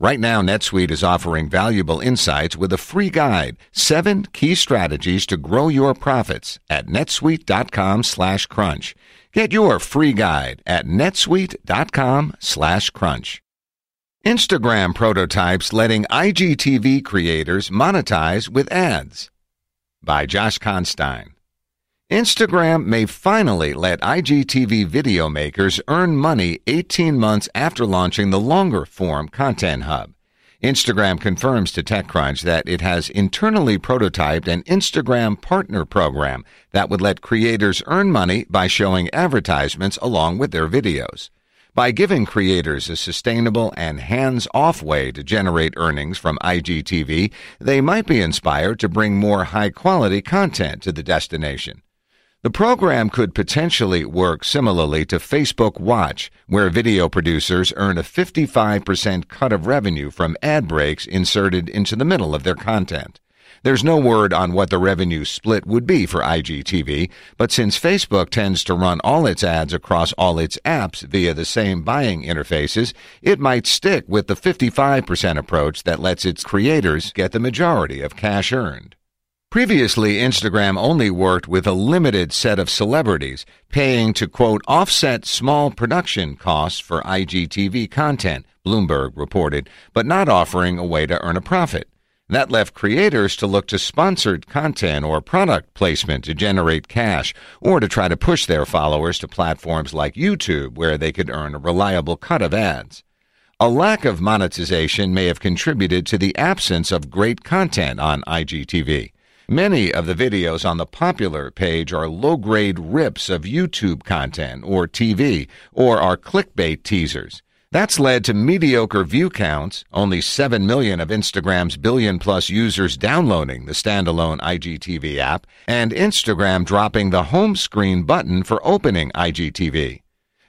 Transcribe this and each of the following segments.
Right now, NetSuite is offering valuable insights with a free guide, seven key strategies to grow your profits at netsuite.com slash crunch. Get your free guide at netsuite.com slash crunch. Instagram prototypes letting IGTV creators monetize with ads by Josh Constine. Instagram may finally let IGTV video makers earn money 18 months after launching the longer form Content Hub. Instagram confirms to TechCrunch that it has internally prototyped an Instagram partner program that would let creators earn money by showing advertisements along with their videos. By giving creators a sustainable and hands-off way to generate earnings from IGTV, they might be inspired to bring more high-quality content to the destination. The program could potentially work similarly to Facebook Watch, where video producers earn a 55% cut of revenue from ad breaks inserted into the middle of their content. There's no word on what the revenue split would be for IGTV, but since Facebook tends to run all its ads across all its apps via the same buying interfaces, it might stick with the 55% approach that lets its creators get the majority of cash earned. Previously, Instagram only worked with a limited set of celebrities, paying to quote, offset small production costs for IGTV content, Bloomberg reported, but not offering a way to earn a profit. That left creators to look to sponsored content or product placement to generate cash or to try to push their followers to platforms like YouTube where they could earn a reliable cut of ads. A lack of monetization may have contributed to the absence of great content on IGTV. Many of the videos on the popular page are low grade rips of YouTube content or TV or are clickbait teasers. That's led to mediocre view counts, only 7 million of Instagram's billion plus users downloading the standalone IGTV app, and Instagram dropping the home screen button for opening IGTV.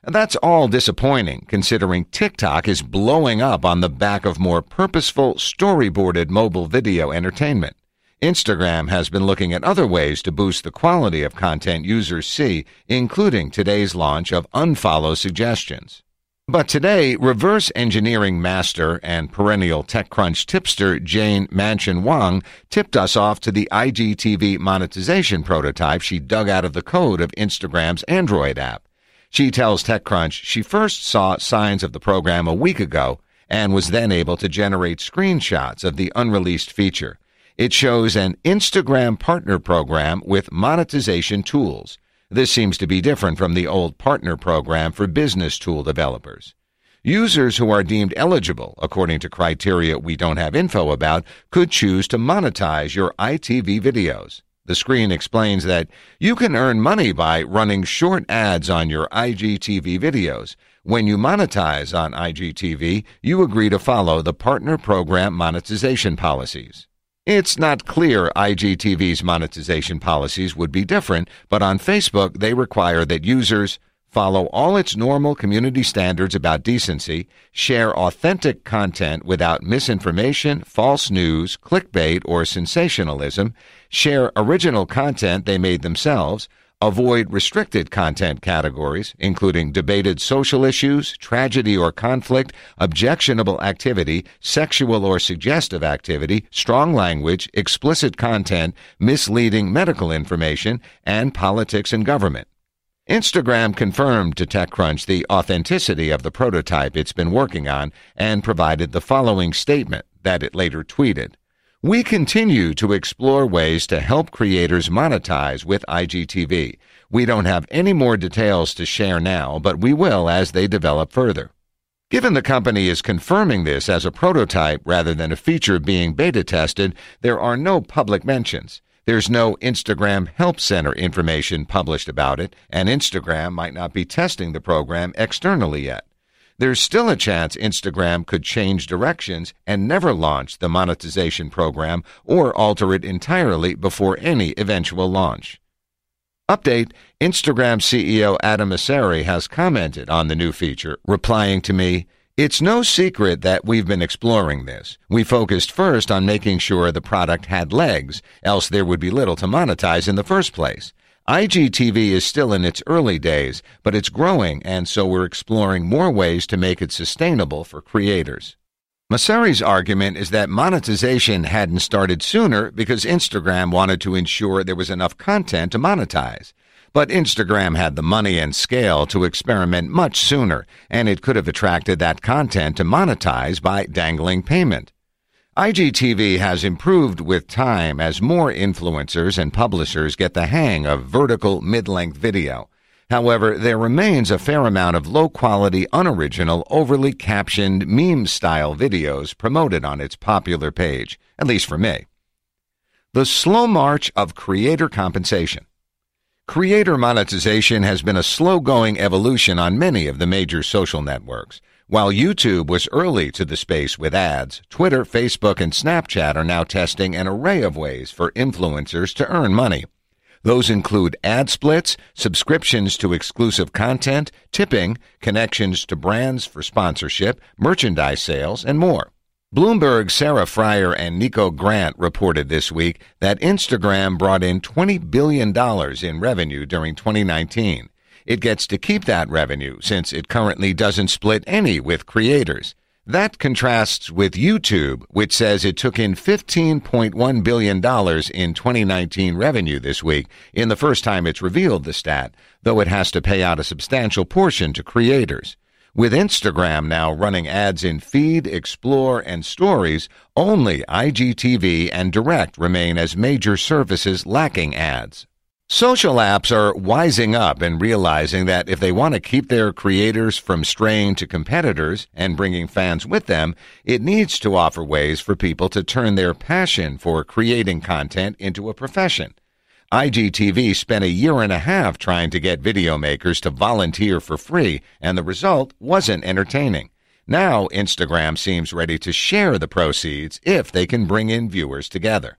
That's all disappointing considering TikTok is blowing up on the back of more purposeful, storyboarded mobile video entertainment. Instagram has been looking at other ways to boost the quality of content users see, including today's launch of unfollow suggestions. But today, reverse engineering master and perennial TechCrunch tipster Jane Manchun Wong tipped us off to the IGTV monetization prototype she dug out of the code of Instagram's Android app. She tells TechCrunch she first saw signs of the program a week ago and was then able to generate screenshots of the unreleased feature. It shows an Instagram partner program with monetization tools. This seems to be different from the old partner program for business tool developers. Users who are deemed eligible, according to criteria we don't have info about, could choose to monetize your IGTV videos. The screen explains that you can earn money by running short ads on your IGTV videos. When you monetize on IGTV, you agree to follow the partner program monetization policies. It's not clear IGTV's monetization policies would be different, but on Facebook they require that users follow all its normal community standards about decency, share authentic content without misinformation, false news, clickbait, or sensationalism, share original content they made themselves, Avoid restricted content categories, including debated social issues, tragedy or conflict, objectionable activity, sexual or suggestive activity, strong language, explicit content, misleading medical information, and politics and government. Instagram confirmed to TechCrunch the authenticity of the prototype it's been working on and provided the following statement that it later tweeted. We continue to explore ways to help creators monetize with IGTV. We don't have any more details to share now, but we will as they develop further. Given the company is confirming this as a prototype rather than a feature being beta tested, there are no public mentions. There's no Instagram Help Center information published about it, and Instagram might not be testing the program externally yet there's still a chance Instagram could change directions and never launch the monetization program or alter it entirely before any eventual launch. Update Instagram CEO Adam Mosseri has commented on the new feature, replying to me, It's no secret that we've been exploring this. We focused first on making sure the product had legs, else there would be little to monetize in the first place. IGTV is still in its early days, but it's growing, and so we're exploring more ways to make it sustainable for creators. Mosseri's argument is that monetization hadn't started sooner because Instagram wanted to ensure there was enough content to monetize. But Instagram had the money and scale to experiment much sooner, and it could have attracted that content to monetize by dangling payment. IGTV has improved with time as more influencers and publishers get the hang of vertical mid-length video. However, there remains a fair amount of low-quality, unoriginal, overly captioned meme-style videos promoted on its popular page, at least for me. The slow march of creator compensation. Creator monetization has been a slow-going evolution on many of the major social networks. While YouTube was early to the space with ads, Twitter, Facebook, and Snapchat are now testing an array of ways for influencers to earn money. Those include ad splits, subscriptions to exclusive content, tipping, connections to brands for sponsorship, merchandise sales, and more. Bloomberg's Sarah Frier and Nico Grant reported this week that Instagram brought in $20 billion in revenue during 2019 it gets to keep that revenue since it currently doesn't split any with creators. That contrasts with YouTube, which says it took in $15.1 billion in 2019 revenue this week, in the first time it's revealed the stat, though it has to pay out a substantial portion to creators. With Instagram now running ads in Feed, Explore, and Stories, only IGTV and Direct remain as major services lacking ads. Social apps are wising up and realizing that if they want to keep their creators from straying to competitors and bringing fans with them, it needs to offer ways for people to turn their passion for creating content into a profession. IGTV spent a year and a half trying to get video makers to volunteer for free, and the result wasn't entertaining. Now Instagram seems ready to share the proceeds if they can bring in viewers together.